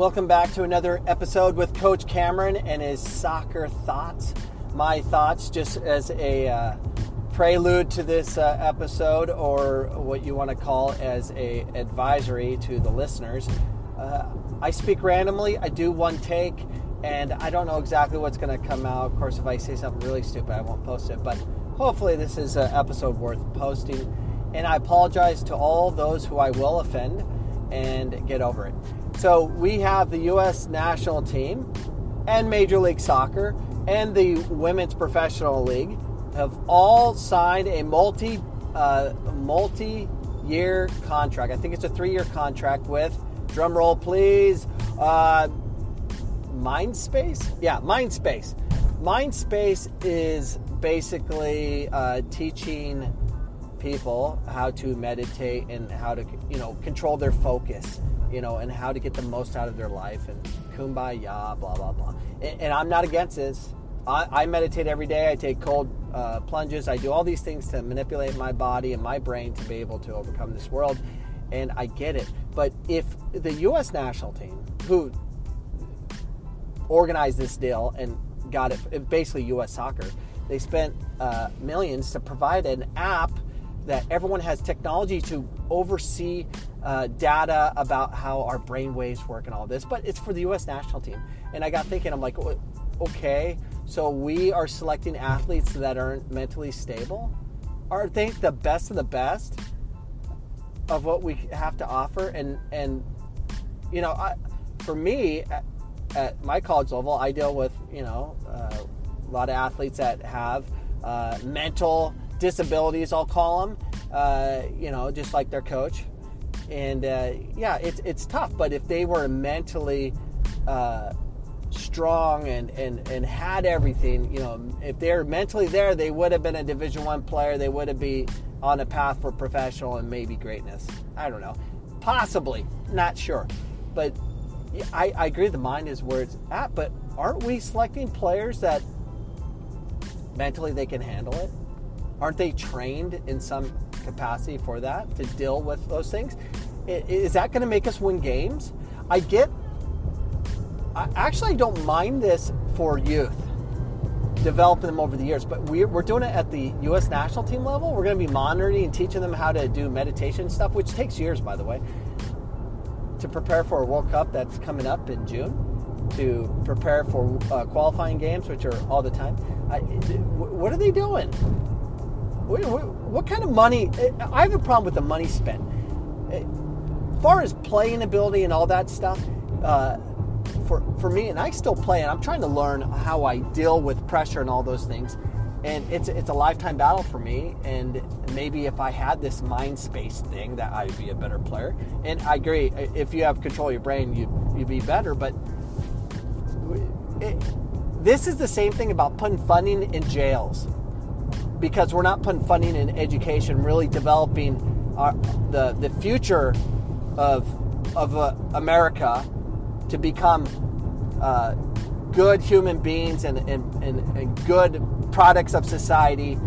Welcome back to another episode with Coach Cameron and his soccer thoughts. My thoughts, just as a uh, prelude to this uh, episode, or what you want to call as a advisory to the listeners. Uh, I speak randomly. I do one take, and I don't know exactly what's going to come out. Of course, if I say something really stupid, I won't post it. But hopefully, this is an episode worth posting. And I apologize to all those who I will offend, and get over it. So we have the U.S. national team and Major League Soccer and the Women's Professional League have all signed a multi uh, multi year contract. I think it's a three year contract with drum roll please uh, Mindspace. Yeah, Mindspace. Mindspace is basically uh, teaching people how to meditate and how to you know control their focus you know, and how to get the most out of their life and kumbaya, blah, blah, blah. And, and I'm not against this. I, I, meditate every day. I take cold uh, plunges. I do all these things to manipulate my body and my brain to be able to overcome this world. And I get it. But if the U.S. national team, who organized this deal and got it, basically U.S. soccer, they spent uh, millions to provide an app that everyone has technology to oversee uh, data about how our brain waves work and all this, but it's for the U.S. national team. And I got thinking, I'm like, okay, so we are selecting athletes that aren't mentally stable. Are they the best of the best of what we have to offer? And and you know, I, for me, at, at, my college level, I deal with you know uh, a lot of athletes that have uh, mental disabilities. I'll call them. Uh, you know, just like their coach and uh, yeah, it's it's tough. But if they were mentally uh, strong and, and and had everything, you know, if they're mentally there, they would have been a Division One player. They would have been on a path for professional and maybe greatness. I don't know, possibly, not sure, but I, I agree. The mind is where it's at, but aren't we selecting players that mentally they can handle it? Aren't they trained in some capacity for that to deal with those things. Is that going to make us win games? I get. I actually don't mind this for youth, developing them over the years. But we're, doing it at the U.S. national team level. We're going to be monitoring and teaching them how to do meditation stuff, which takes years, by the way, to prepare for a World Cup that's coming up in June to prepare for uh, qualifying games, which are all the time. I, what are they doing? What, kind of money? I have a problem with the money spent. As far as playing ability and all that stuff, uh, for for me, and I still play, and I'm trying to learn how I deal with pressure and all those things. And it's it's a lifetime battle for me. And maybe if I had this mind space thing, that I'd be a better player. And I agree, if you have control of your brain, you you'd be better. But it, this is the same thing about putting funding in jails because we're not putting funding in education, really developing our, the the future of of uh, America to become uh, good human beings and, and, and, and, good products of society.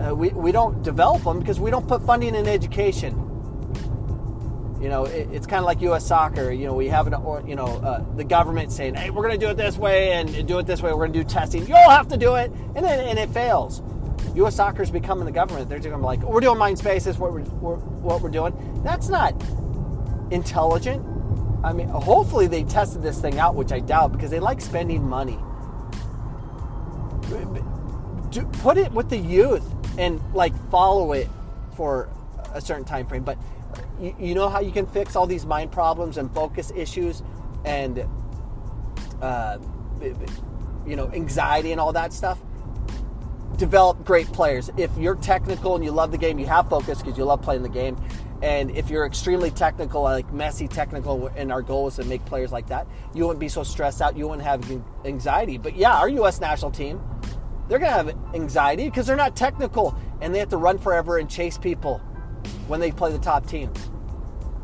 Uh, we, we don't develop them because we don't put funding in education. You know, it, it's kind of like U.S. soccer. You know, we have an, or, you know, uh, the government saying, "Hey, we're going to do it this way and do it this way. We're going to do testing. You'll have to do it," and then and it fails. U.S. Soccer is becoming the government. They're doing like, we're doing mind space. Is what we're, we're, what we're doing. That's not intelligent. I mean, hopefully they tested this thing out, which I doubt because they like spending money. Put it with the youth and like follow it for a certain time frame. But you, you know how you can fix all these mind problems and focus issues and uh, you know anxiety and all that stuff develop great players. If you're technical and you love the game, you have focus because you love playing the game. And if you're extremely technical, like Messi technical, and our goal is to make players like that, you wouldn't be so stressed out. You wouldn't have anxiety. But yeah, our U.S. national team, they're going to have anxiety because they're not technical and they have to run forever and chase people when they play the top teams.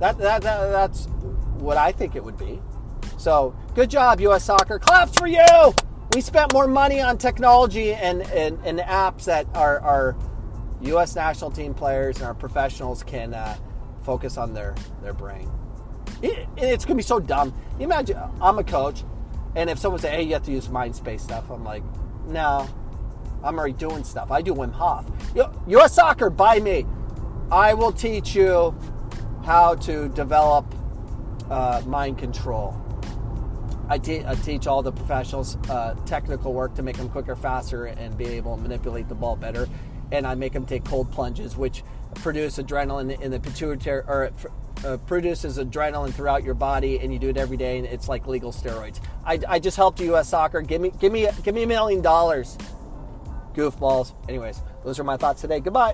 That, that, that that's what I think it would be. So good job, U.S. Soccer. Claps for you! We spent more money on technology and, and, and apps that our, our U.S. national team players and our professionals can uh, focus on their, their brain. It, it's going to be so dumb. Imagine I'm a coach, and if someone say, "Hey, you have to use mind space stuff," I'm like, "No, I'm already doing stuff. I do Wim Hof. U.S. Soccer, buy me. I will teach you how to develop uh, mind control. I, te- I, teach all the professionals uh, technical work to make them quicker, faster, and be able to manipulate the ball better. And I make them take cold plunges, which produce adrenaline in the pituitary, or uh, produces adrenaline throughout your body, and you do it every day, and it's like legal steroids. I, I just helped U.S. Soccer. Give me, give me, give me a million dollars. Goofballs. Anyways, those are my thoughts today. Goodbye.